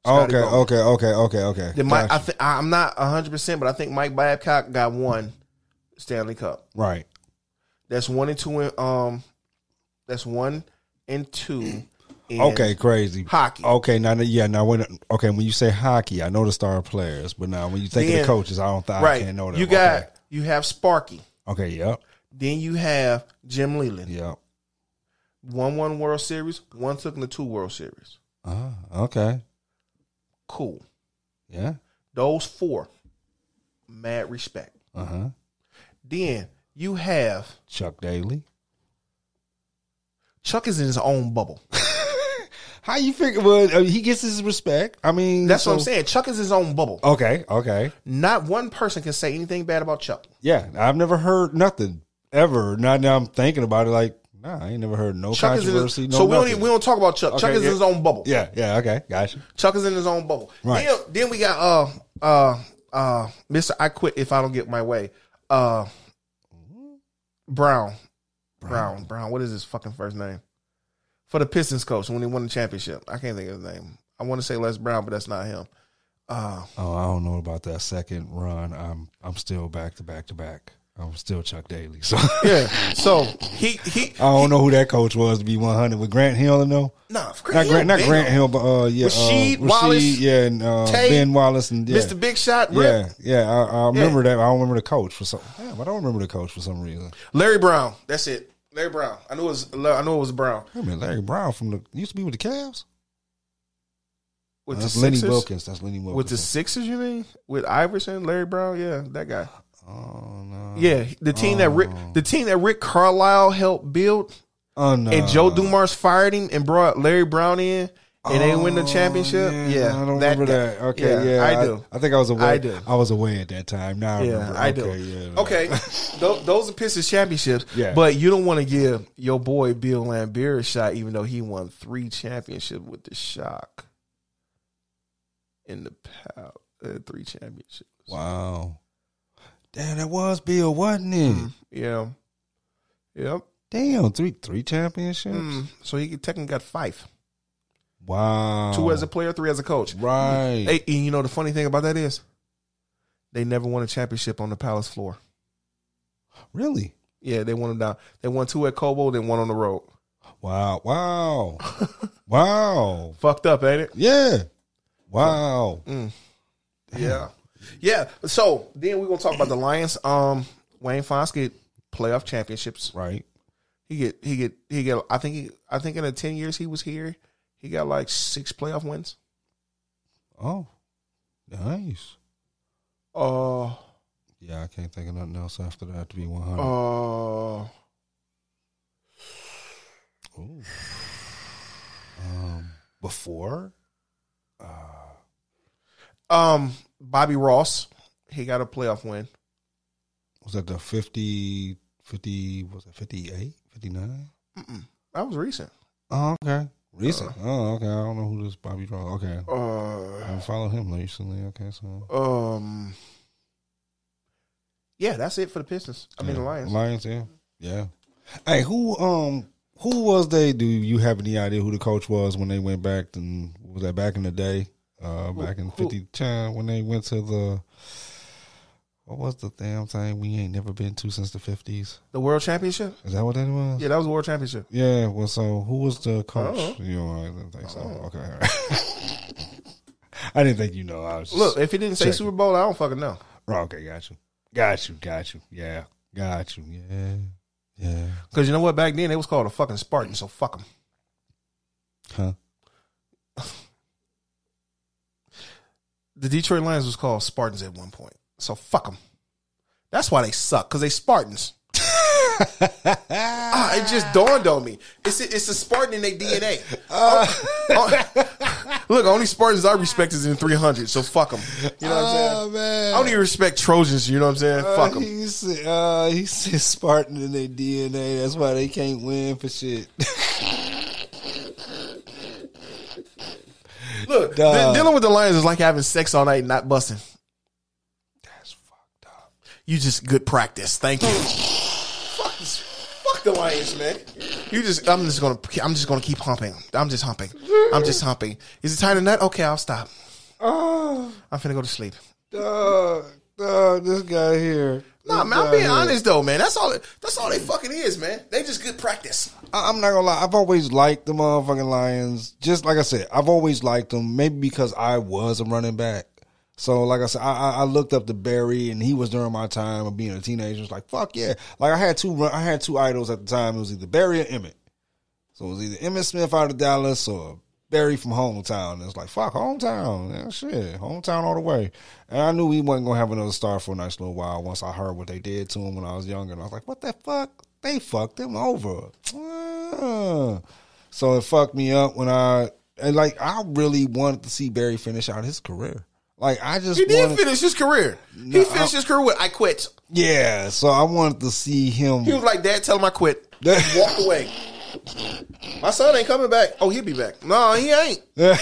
Scotty okay, Bowman. okay. Okay. Okay. Okay. Then Mike, I th- I'm not hundred percent, but I think Mike Babcock got one Stanley Cup. right. That's one and two. In, um, that's one and two. In Okay. Crazy. hockey. Okay. Now, yeah. Now, when okay, when you say hockey, I know the star players, but now when you think of the coaches, I don't think I can't know that. You got okay. you have Sparky. okay. Yep. Then you have Jim Leyland. Yep. One one World Series. One took in the two World Series. Uh, okay. Cool. Yeah. Those four, mad respect. Uh huh. Then you have Chuck Daly. Chuck is in his own bubble. How you figure? Well, I mean, he gets his respect. I mean, That's what I'm saying. Chuck is his own bubble. Okay, okay, Not one person can say anything bad about Chuck. yeah. I've never heard nothing ever. Not now. I'm thinking about it. Like, nah, I ain't never heard no Chuck is controversy. his, no so we don't, we don't talk about Chuck. Chuck Okay, is in his own bubble. yeah, yeah. Okay, gotcha. Chuck is in his own bubble. Right. Then, then we got uh uh uh Mr. I quit if I don't get my way. Uh Brown. Brown. Brown. What is his fucking first name? For the Pistons coach when he won the championship. I can't think of his name. I want to say Les Brown, but that's not him. Uh Oh, I don't know about that second run. I'm I'm still back to back to back. I'm still Chuck Daly. So yeah. So he he I don't know who that coach was to be 100 with Grant Hill. And no, nah, not Grant, not Hill, Grant. Hill, but uh, yeah, Rasheed uh, Wallace, yeah, and uh, Tate, Ben Wallace and yeah. Mr. Big Shot, Rip, Yeah, yeah, I, I remember that. I don't remember the coach for some. Damn, I don't remember the coach for some reason. Larry Brown. That's it. Larry Brown. I knew it was I knew it was Brown. I mean, Larry Brown from the used to be with the Cavs. With That's the Lenny Sixers? Wilkens. That's Lenny Wilkens. With the Sixers, you mean? With Iverson, Larry Brown, yeah, that guy. oh no, Yeah, the team that Rick, the team that Rick Carlisle helped build, oh no, and Joe Dumars fired him and brought Larry Brown in, and they win the Oh, championship. Yeah, I don't that remember guy. that. Okay, yeah, I do. I, think I was away. I do. I was away at that time. Now I yeah, remember. I okay, do. Yeah, Okay, those, those are Pistons championships. Yeah. but you don't want to give your boy Bill Laimbeer a shot, even though he won three championships with the Shock in the Pow, uh, three championships. Wow. Damn, that was Bill, wasn't it? Mm, yeah, yep. Damn, three three championships. Mm, so he technically got five. Wow. Two as a player, three as a coach. right. Hey, and you know the funny thing about that is, they never won a championship on the Palace floor. Really? Yeah, they won them down. They won two at Cobo, then one on the road. Wow. Wow. wow. Fucked up, ain't it? Yeah. Wow. Yeah, yeah. So then we're gonna talk about the Lions. Um, Wayne Fontes get playoff championships. Right. He get he get he get. I think he I think in the ten years he was here, he got like six playoff wins. Oh. Nice. Uh, Yeah, I can't think of nothing else after that to be 100. uh, Ooh. Um, before? Uh, um, Bobby Ross, he got a playoff win. Was that the 50, 50, was it 58, 59? That was recent. Oh, okay. Recent. oh, okay. I don't know who this Bobby Draw. Okay. I Uh, haven't followed him recently. Okay, so. um, yeah, that's it for the Pistons. I mean the Lions. Lions, yeah. Yeah. Hey, who um who was they? Do you have any idea who the coach was when they went back and was that back in the day? Uh back in who- fifty ten when they went to the what was the damn thing we ain't never been to since the fifties? The World Championship. Is that what that was? Yeah, that was the World Championship. Yeah, well so who was the oh. coach? Oh. You know, I didn't think so. Oh. Okay. all right. I didn't think you know. I was Look, if he didn't say Super Bowl, I don't fucking know. Oh, okay, got you. Got you, got you. Yeah. Got you. Yeah. Yeah. Because you know what? Back then, they was called a fucking Spartan, so fuck them. Huh? The Detroit Lions was called Spartans at one point, so fuck them. That's why they suck, because they Spartans. ah, it just dawned on me. It's a, it's a Spartan in their DNA. Oh, look, only Spartans I respect is in 300, so fuck them. You know what I'm saying? Oh man. I don't even respect Trojans. You know what I'm saying? Uh, fuck them. He said, uh, he said Spartan in their DNA. That's why they can't win for shit. Look, de- dealing with the Lions is like having sex all night and not busting. That's fucked up. You just good practice. Thank you. fuck, this, fuck the Lions, man. You just, I'm just gonna, I'm just gonna keep humping. I'm just humping. I'm just humping. Is it time to nut? Okay, I'll stop. Oh, I'm finna go to sleep. dog, dog, this guy here. Nah, man, I'm being honest though, man. That's all. That's all they fucking is, man. They just good practice. I- I'm not gonna lie. I've always liked the motherfucking Lions. Just like I said, I've always liked them. Maybe because I was a running back. So, like I said, I, I- looked up to Barry, and he was during my time of being a teenager. It's like, fuck yeah! Like I had two, I had two idols at the time. It was either Barry or Emmitt. So it was either Emmitt Smith out of Dallas or Barry from hometown. It's like, fuck, hometown. Yeah, shit, hometown all the way. And I knew he wasn't gonna have another star for a nice little while. Once I heard what they did to him when I was younger, and I was like, what the fuck? They fucked him over. Ah. So it fucked me up when I and like I really wanted to see Barry finish out his career. Like I just He did wanted, finish his career. he finished his career with "I quit." yeah. So I wanted to see him. He was like, "Dad, tell him I quit." Walk away. My son ain't coming back. Oh, he'll be back. No, he ain't.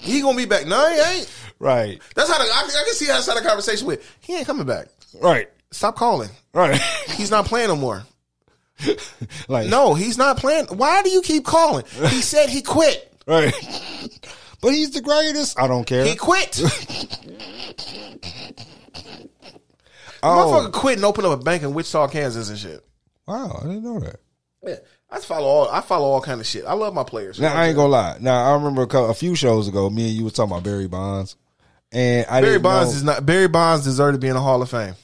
He gonna be back. No, he ain't. right, That's how the, I, I can see how that's how the conversation with. He ain't coming back. right, Stop calling. right. He's not playing no more. like No, he's not playing. Why do you keep calling? He said he quit. right. But he's the greatest. I don't care. He quit. oh, Motherfucker quit and open up a bank in Wichita, Kansas and shit. wow, I didn't know that. Yeah, I follow all. I follow all kind of shit. I love my players. Now I ain't gonna lie. Now I remember a, couple, a few shows ago, me and you were talking about Barry Bonds, and I Barry Bonds know, is not. Barry Bonds deserved to be in the Hall of Fame.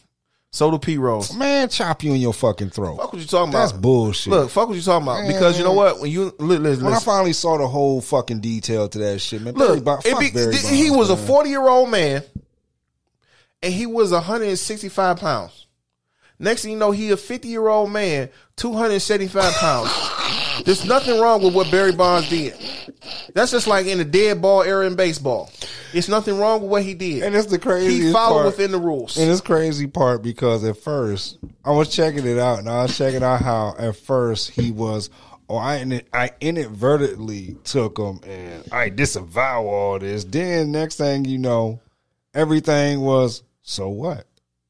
So do Pete Rose. man chop you in your fucking throat. Fuck what you talking about. That's bullshit. Look, fuck what you talking about. Because you know what? When you li- li- when I finally saw the whole fucking detail to that shit, man. Look, Bonds, it fuck be- Barry th- he Bonds, was a forty year old man, and he was hundred and sixty five pounds. Next thing you know, he a fifty year old man, two hundred seventy five pounds. There's nothing wrong with what Barry Bonds did. That's just like in the dead ball era in baseball. It's nothing wrong with what he did. And it's the craziest he followed part. within the rules. And it's crazy part because at first I was checking it out, and I was checking out how at first he was. Oh, I I inadvertently took him, and I disavow all this. Then next thing you know, everything was so what?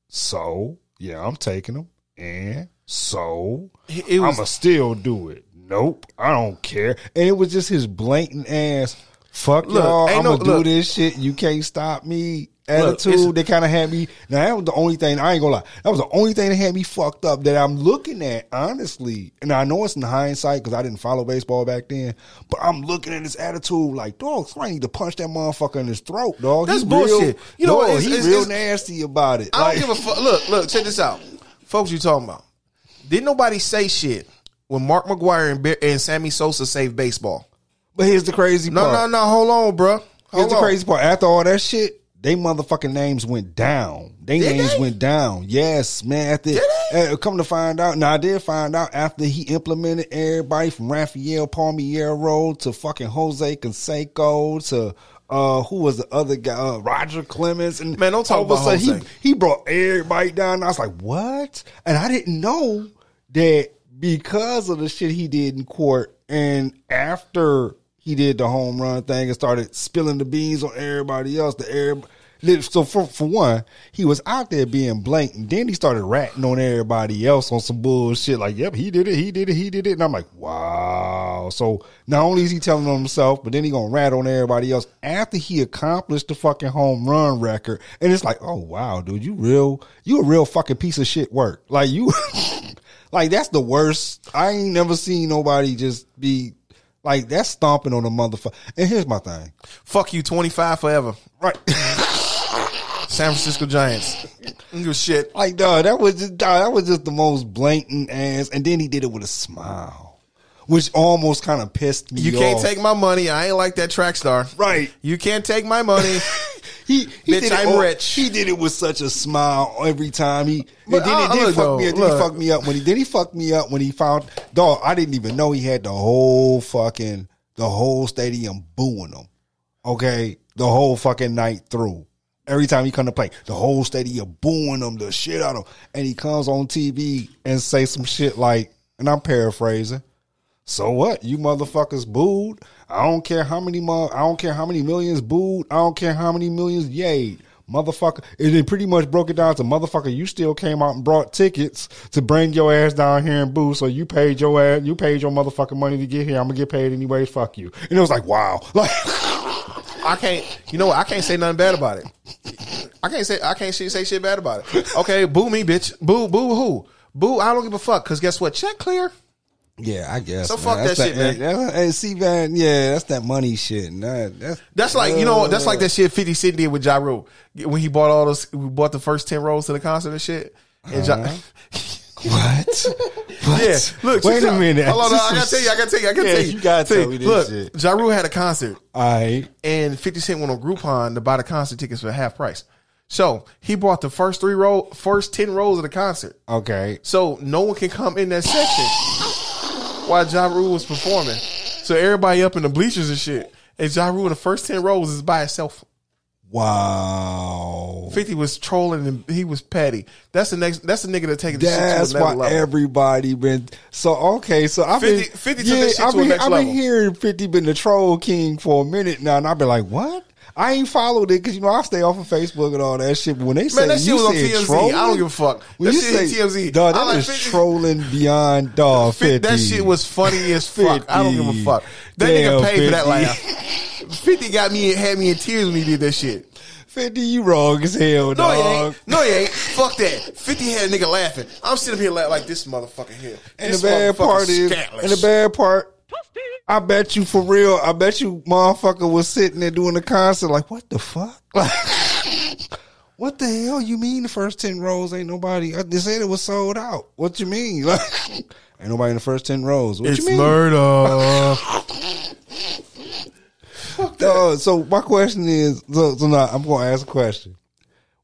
So yeah, I'm taking him, and so was- I'ma still do it. Nope, I don't care. And it was just his blatant ass. Fuck Look, y'all, I'm no- gonna do this shit. You can't stop me. Attitude. they kind of had me. Now that was the only thing. I ain't gonna lie. That was the only thing that had me fucked up. That I'm looking at honestly. And I know it's in hindsight because I didn't follow baseball back then. But I'm looking at his attitude like, dog. I need to punch that motherfucker in his throat, dog. That's He bullshit. Real, You know what? dog, It's- he it's- real it's- nasty about it. I Like- don't give a fuck. Look, look, check this out. Folks, you talking about. Didn't nobody say shit when Mark McGwire and, Bear- and Sammy Sosa saved baseball? But here's the crazy No, part. no, no. No. Hold on, bro. Here's Hold the crazy part. After all that shit, they motherfucking names went down. They Did names they? went down. Yes, man. After Did uh, come to find out, now I did find out after he implemented everybody from Rafael Palmeiro to fucking Jose Canseco to uh who was the other guy, uh, Roger Clemens, and Man, don't talk all of a about Jose. he he brought everybody down. I was like, what? And I didn't know that because of the shit he did in court, and after he did the home run thing and started spilling the beans on everybody else, the air. So for for one, he was out there being blatant. Then he started ratting on everybody else on some bullshit. Like, yep, he did it, he did it, he did it. And I'm like, wow. So not only is he telling on himself, but then he gonna rat on everybody else after he accomplished the fucking home run record. And it's like, oh wow, dude, you real, you a real fucking piece of shit work. Like you, like that's the worst. I ain't never seen nobody just be like that's stomping on a motherfucker. And here's my thing, Fuck you, 25 forever. right? San Francisco Giants. Give shit. Like, dog, that was just dog, that was just the most blatant ass. And then he did it with a smile, which almost kind of pissed me You can't take my money. I ain't like that track star. right. You can't take my money. he, he Bitch, did it I'm rich. He did it with such a smile every time. He But and then I- it I did look, fuck though, me. up. Then he fucked me up when he then he fucked me up when he found dog. I didn't even know he had the whole fucking the whole stadium booing him. Okay, the whole fucking night through. Every time he come to play, the whole stadium booing him the shit out of him, and he comes on TV and say some shit like, and I'm paraphrasing. So what? You motherfuckers booed. I don't care how many mo- I don't care how many millions booed. I don't care how many millions yay. Motherfucker. And it pretty much broke it down to motherfucker, you still came out and brought tickets to bring your ass down here and boo. So you paid your ass you paid your motherfucking money to get here. I'm gonna get paid anyways. Fuck you. And it was like, wow. Like I can't. You know what? I can't say nothing bad about it. I can't say I can't say shit bad about it. Okay, boo me, bitch. Boo, boo, who? Boo. I don't give a fuck. Cause guess what? Check clear. Yeah, I guess. So man. fuck That's that shit, man. that- Hey, see, man, yeah, that's that money shit. Nah, that's That's like you know. That's like that shit Fifty Cent did with Ja Rule when he bought all those. We bought the first ten rows to the concert and shit. And Uh-huh. what? what? yeah, look. wait a minute. Hold on, I gotta tell you. I gotta tell you. I gotta Yeah, tell you. you gotta tell me this Look, shit. Ja Rule had a concert. All right. and 50 Cent went on Groupon to buy the concert tickets for half price. So he bought the first three row, first 10 rows of the concert. Okay. So no one can come in that section while Ja Rule was performing. So everybody up in the bleachers and shit. And Ja Rule in the first 10 rows is by himself. Wow. 50 was trolling and he was petty. That's the next, that's the nigga that taking the That's shit to why level. everybody been so okay. So I've 50 been 50 took yeah, I've been, I've been hearing Fifty been the troll king for a minute now, and I've been like, what? I ain't followed it because you know I stay off of Facebook and all that shit. But when they say Man, that shit you was on said TMZ. trolling, I don't give a fuck. When That you shit say TMZ. dog, I that like is 50 trolling beyond dog. Fifty. That shit was funny as fuck. I don't give a fuck. That Damn, nigga paid for that 50. laugh. Fifty got me had me in tears when he did that shit. Fifty. You wrong as hell, No, he dog. ain't. No, he ain't. Fuck that. Fifty had a nigga laughing. I'm sitting up here la- like this motherfucker here. And the bad part is, and the bad part, I bet you for real, I bet you motherfucker was sitting there doing the concert like, what the fuck? Like, what the hell you mean the first 10 rows ain't nobody? Uh, they said it was sold out. What you mean? Like, ain't nobody in the first 10 rows. What It's you mean? murder. Dog, uh, so my question is, so, so now I'm going to ask a question.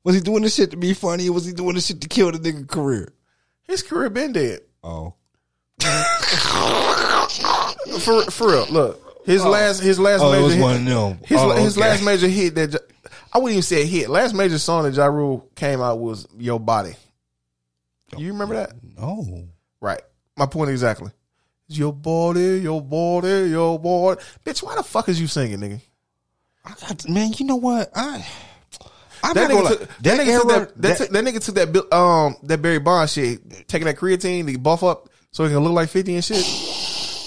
Was he doing this shit to be funny or was he doing this shit to kill the nigga career? His career been dead. Oh. For for real. Look, his last his last Oh, major hit, them. His Oh, his okay. last major hit that I wouldn't even say a hit. Last major song that Ja Rule came out was Your Body. You remember that? No. Right. My point exactly. Your body, your body, your body. Bitch, why the fuck is you singing, nigga? I got, man, you know what? I, I'm That nigga, took, that, nigga took that, that, took- that nigga took that um that Barry Bond shit, taking that creatine to buff up so he can look like fifty and shit.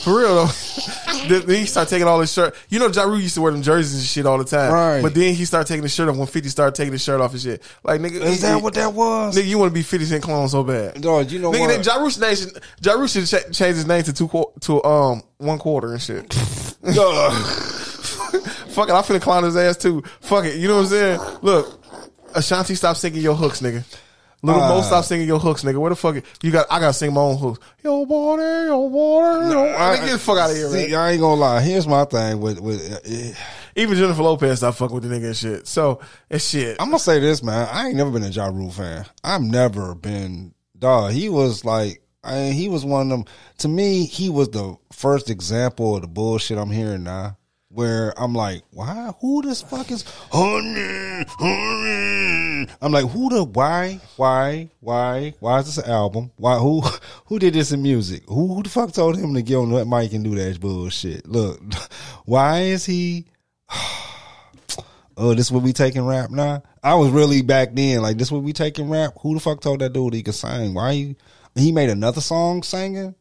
For real though. then he started taking all his shirt. You know, Ja Rule used to wear them jerseys and shit all the time. Right. But then he started taking the shirt off when Fifty started taking the shirt off and shit. Like nigga, Is that what that was? Nigga, you want to be Fifty Cent clone so bad. Dog, you know Nigga, what? that Ja Rule should, name should- ja should cha- change his name to two quar- to um one quarter and shit. Fuck it, I'm finna clown his ass too. Fuck it, you know what I'm saying? Look, Ashanti, stop singing your hooks, nigga. Little Mo, Uh. stop singing your hooks, nigga. Where the fuck you got? I gotta sing my own hooks. Yo, boy, yo, boy, yo. I- Get the fuck out of here, See, man. I ain't gonna lie. Here's my thing with with. Uh, Even Jennifer Lopez stop fucking with the nigga and shit. So it's shit. I'm gonna say this, man. I ain't never been a Ja Rule fan. I've never been. Dog, he was like, I, he was one of them. To me, he was the first example of the bullshit I'm hearing now. Where I'm like, why? Who this fuck is? I'm like, who the? Why? Why? Why? Why is this an album? Why? Who? Who did this in music? Who, who the fuck told him to get on that mic and do that bullshit? Look, why is he? oh, this what we taking rap now? I was really back then like, this what we taking rap? Who the fuck told that dude he could sing? Why he he made another song singing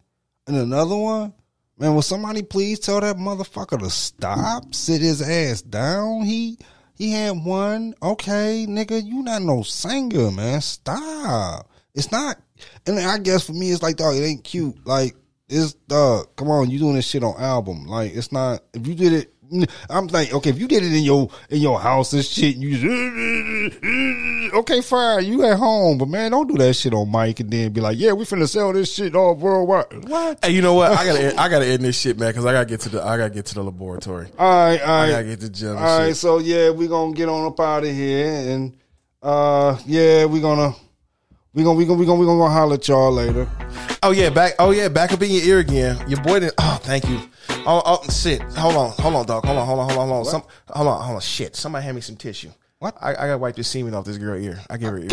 and another one? Man, will somebody please tell that motherfucker to stop? Sit his ass down. He he had one. Okay, nigga, you not no singer, man. Stop. It's not. And I guess for me, it's like, dog, it ain't cute. Like, it's dog. Come on, you doing this shit on album. Like, it's not. If you did it I'm like, okay, if you did it in your in your house and shit, you just, okay, fine, you at home, but man, don't do that shit on mic and then be like, yeah, we finna sell this shit all worldwide. What? Hey, you know what? I gotta I gotta end this shit, man, because I gotta get to the I gotta get to the laboratory. All right, all I right. gotta get to the gym. and All right, so yeah, we gonna get on up out of here, and uh, yeah, we gonna we gonna we gonna we gonna we gonna go holler at y'all later. Oh yeah, back. Oh yeah, back up in your ear again. Your boy didn't. Oh, thank you. Oh, oh shit. Hold on, hold on, dog. Hold on, hold on, hold on, hold on. Some, hold on, hold on. Shit. Somebody hand me some tissue. What? I, I gotta wipe this semen off this girl ear. I give her ear.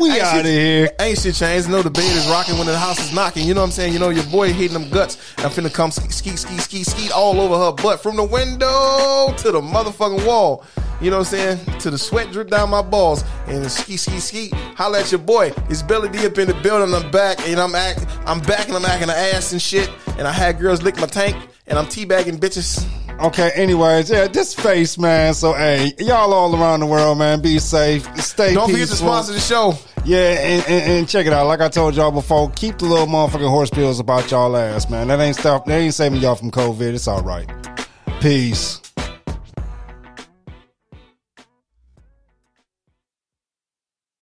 We Ain't out of here. Ain't shit changed. No, the bed is rocking when the house is knocking. You know what I'm saying? You know your boy hitting them guts. I'm finna come ski, ski, ski, ski, ski all over her butt from the window to the motherfucking wall. You know what I'm saying? To the sweat drip down my balls and ski, ski, ski. Holla at your boy. It's Belly D up in the building. I'm back and I'm act, I'm back and I'm acting the ass and shit. And I had girls lick my tank and I'm teabagging bitches. Okay, anyways, yeah, this face, man. So hey, y'all all around the world, man, be safe, stay Don't forget to sponsor the show. Yeah, and, and, and check it out. Like I told y'all before, keep the little motherfucking horse pills about y'all ass, man. That ain't stuff. That ain't saving y'all from COVID. It's all right. Peace.